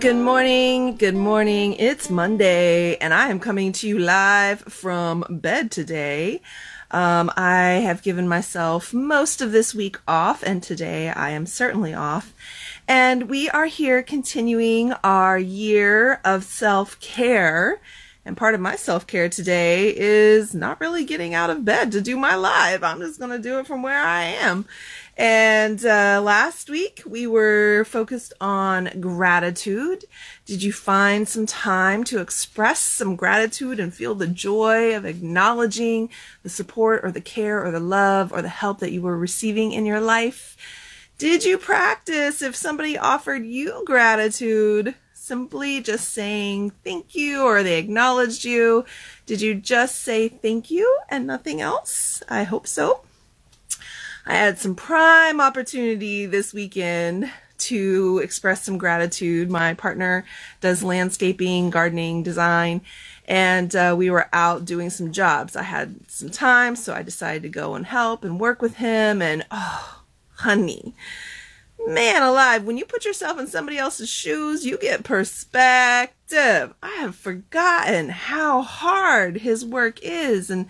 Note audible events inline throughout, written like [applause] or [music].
Good morning, good morning. It's Monday, and I am coming to you live from bed today. Um, I have given myself most of this week off, and today I am certainly off. And we are here continuing our year of self care. And part of my self care today is not really getting out of bed to do my live. I'm just going to do it from where I am. And uh, last week we were focused on gratitude. Did you find some time to express some gratitude and feel the joy of acknowledging the support or the care or the love or the help that you were receiving in your life? Did you practice if somebody offered you gratitude? Simply just saying thank you or they acknowledged you. Did you just say thank you and nothing else? I hope so. I had some prime opportunity this weekend to express some gratitude. My partner does landscaping, gardening, design, and uh, we were out doing some jobs. I had some time, so I decided to go and help and work with him. And oh, honey, man alive, when you put yourself in somebody else's shoes, you get perspective. I have forgotten how hard his work is and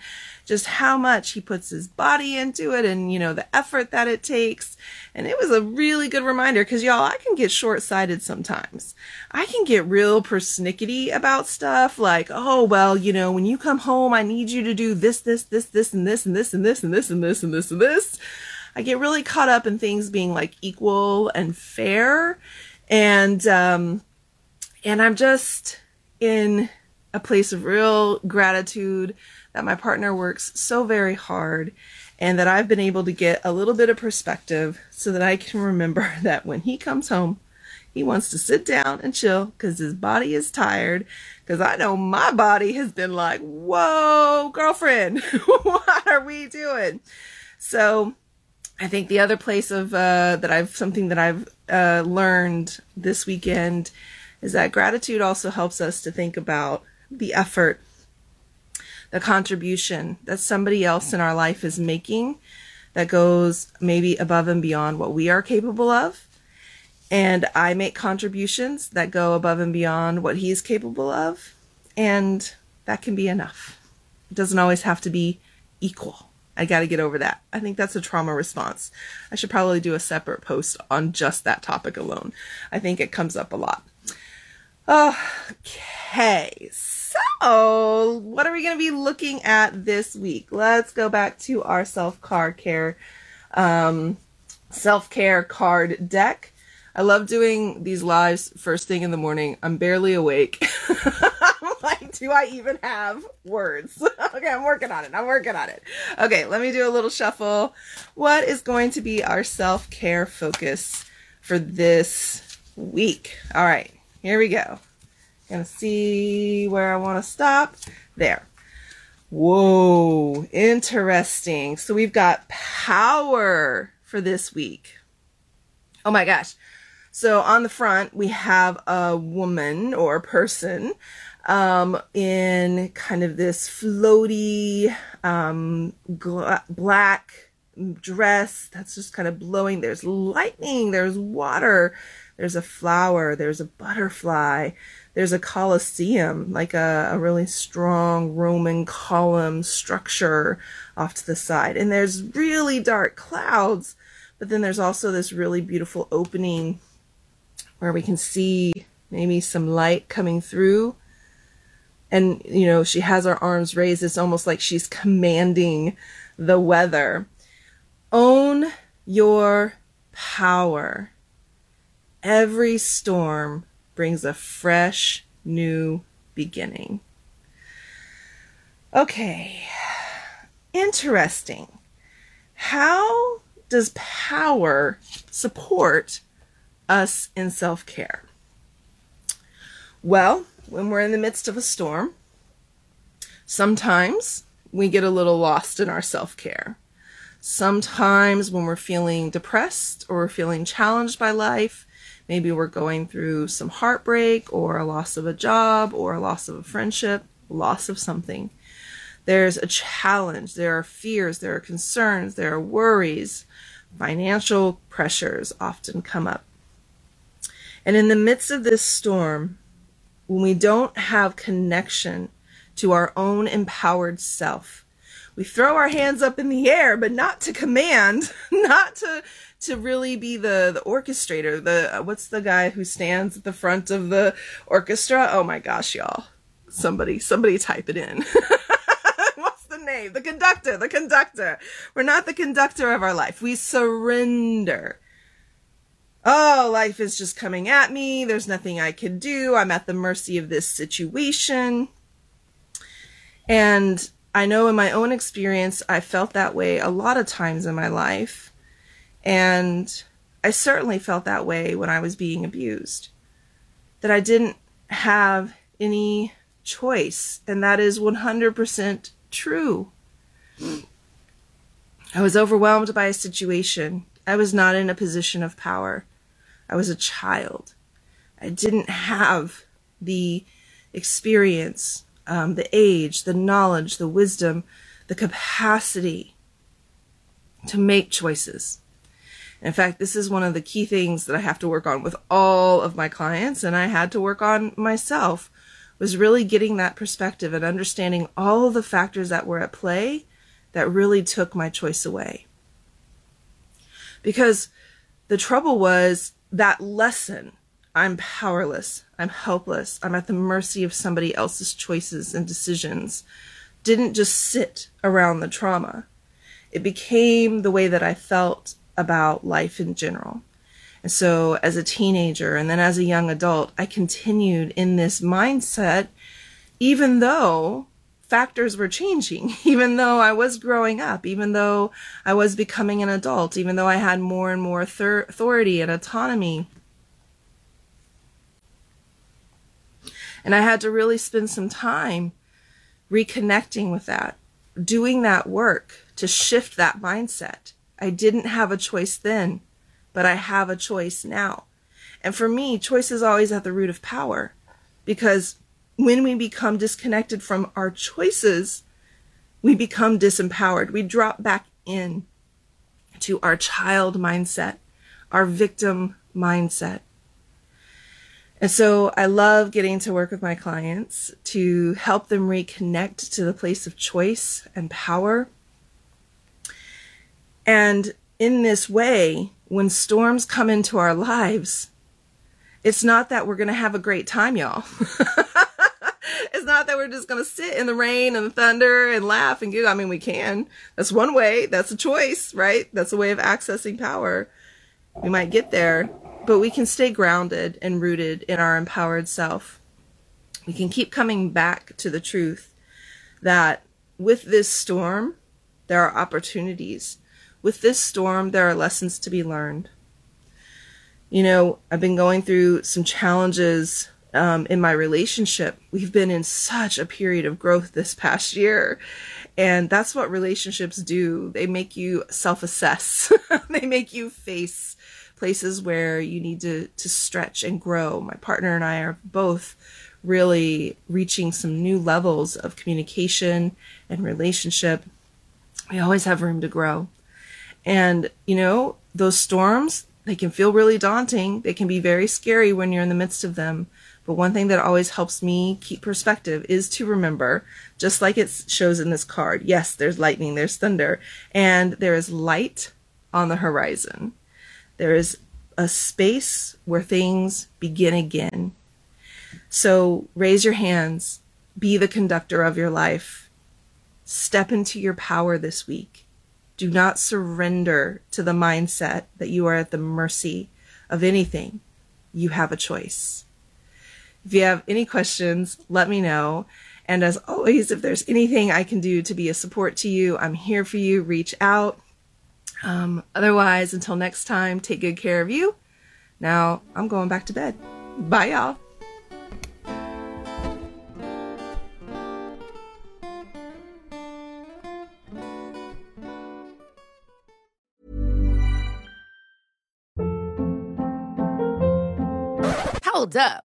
just how much he puts his body into it and, you know, the effort that it takes. And it was a really good reminder because y'all, I can get short sighted sometimes. I can get real persnickety about stuff like, oh, well, you know, when you come home, I need you to do this, this, this, this, and this, and this, and this, and this, and this, and this, and this. I get really caught up in things being like equal and fair. And, um, and I'm just in a place of real gratitude that my partner works so very hard and that I've been able to get a little bit of perspective so that I can remember [laughs] that when he comes home, he wants to sit down and chill because his body is tired. Because I know my body has been like, whoa, girlfriend, [laughs] what are we doing? So I think the other place of uh, that I've something that I've uh, learned this weekend is that gratitude also helps us to think about the effort, the contribution that somebody else in our life is making that goes maybe above and beyond what we are capable of. And I make contributions that go above and beyond what he's capable of. And that can be enough. It doesn't always have to be equal. I got to get over that. I think that's a trauma response. I should probably do a separate post on just that topic alone. I think it comes up a lot. Okay, so what are we going to be looking at this week? Let's go back to our self car care, um, self care card deck. I love doing these lives first thing in the morning. I'm barely awake. [laughs] I'm like do I even have words? [laughs] okay, I'm working on it. I'm working on it. Okay, let me do a little shuffle. What is going to be our self care focus for this week? All right, here we go. Gonna see where I want to stop. There. Whoa, interesting. So we've got power for this week. Oh my gosh. So on the front, we have a woman or a person um, in kind of this floaty um, black dress that's just kind of blowing. There's lightning, there's water, there's a flower, there's a butterfly, there's a coliseum, like a, a really strong Roman column structure off to the side. And there's really dark clouds, but then there's also this really beautiful opening where we can see maybe some light coming through. And, you know, she has her arms raised. It's almost like she's commanding the weather. Own your power. Every storm brings a fresh new beginning. Okay, interesting. How does power support us in self care? Well, when we're in the midst of a storm, sometimes we get a little lost in our self care. Sometimes when we're feeling depressed or feeling challenged by life, Maybe we're going through some heartbreak or a loss of a job or a loss of a friendship, loss of something. There's a challenge, there are fears, there are concerns, there are worries. Financial pressures often come up. And in the midst of this storm, when we don't have connection to our own empowered self, we throw our hands up in the air, but not to command, [laughs] not to to really be the the orchestrator. The uh, what's the guy who stands at the front of the orchestra? Oh my gosh, y'all! Somebody, somebody, type it in. [laughs] what's the name? The conductor. The conductor. We're not the conductor of our life. We surrender. Oh, life is just coming at me. There's nothing I can do. I'm at the mercy of this situation. And I know in my own experience, I felt that way a lot of times in my life. And I certainly felt that way when I was being abused. That I didn't have any choice. And that is 100% true. I was overwhelmed by a situation. I was not in a position of power. I was a child. I didn't have the experience, um, the age, the knowledge, the wisdom, the capacity to make choices. In fact, this is one of the key things that I have to work on with all of my clients and I had to work on myself was really getting that perspective and understanding all of the factors that were at play that really took my choice away. Because the trouble was that lesson I'm powerless, I'm helpless, I'm at the mercy of somebody else's choices and decisions didn't just sit around the trauma. It became the way that I felt about life in general. And so as a teenager and then as a young adult, I continued in this mindset, even though factors were changing, [laughs] even though I was growing up, even though I was becoming an adult, even though I had more and more thir- authority and autonomy. And I had to really spend some time reconnecting with that, doing that work to shift that mindset. I didn't have a choice then, but I have a choice now. And for me, choice is always at the root of power because when we become disconnected from our choices, we become disempowered. We drop back in to our child mindset, our victim mindset. And so I love getting to work with my clients to help them reconnect to the place of choice and power and in this way, when storms come into our lives, it's not that we're going to have a great time, y'all. [laughs] it's not that we're just going to sit in the rain and the thunder and laugh and giggle. I mean, we can. That's one way. That's a choice, right? That's a way of accessing power. We might get there, but we can stay grounded and rooted in our empowered self. we can keep coming back to the truth that with this storm, there are opportunities. With this storm, there are lessons to be learned. You know, I've been going through some challenges um, in my relationship. We've been in such a period of growth this past year. And that's what relationships do. They make you self assess, [laughs] they make you face places where you need to, to stretch and grow. My partner and I are both really reaching some new levels of communication and relationship. We always have room to grow. And, you know, those storms, they can feel really daunting. They can be very scary when you're in the midst of them. But one thing that always helps me keep perspective is to remember, just like it shows in this card, yes, there's lightning, there's thunder, and there is light on the horizon. There is a space where things begin again. So raise your hands, be the conductor of your life. Step into your power this week. Do not surrender to the mindset that you are at the mercy of anything. You have a choice. If you have any questions, let me know. And as always, if there's anything I can do to be a support to you, I'm here for you. Reach out. Um, otherwise, until next time, take good care of you. Now, I'm going back to bed. Bye, y'all. Hold up.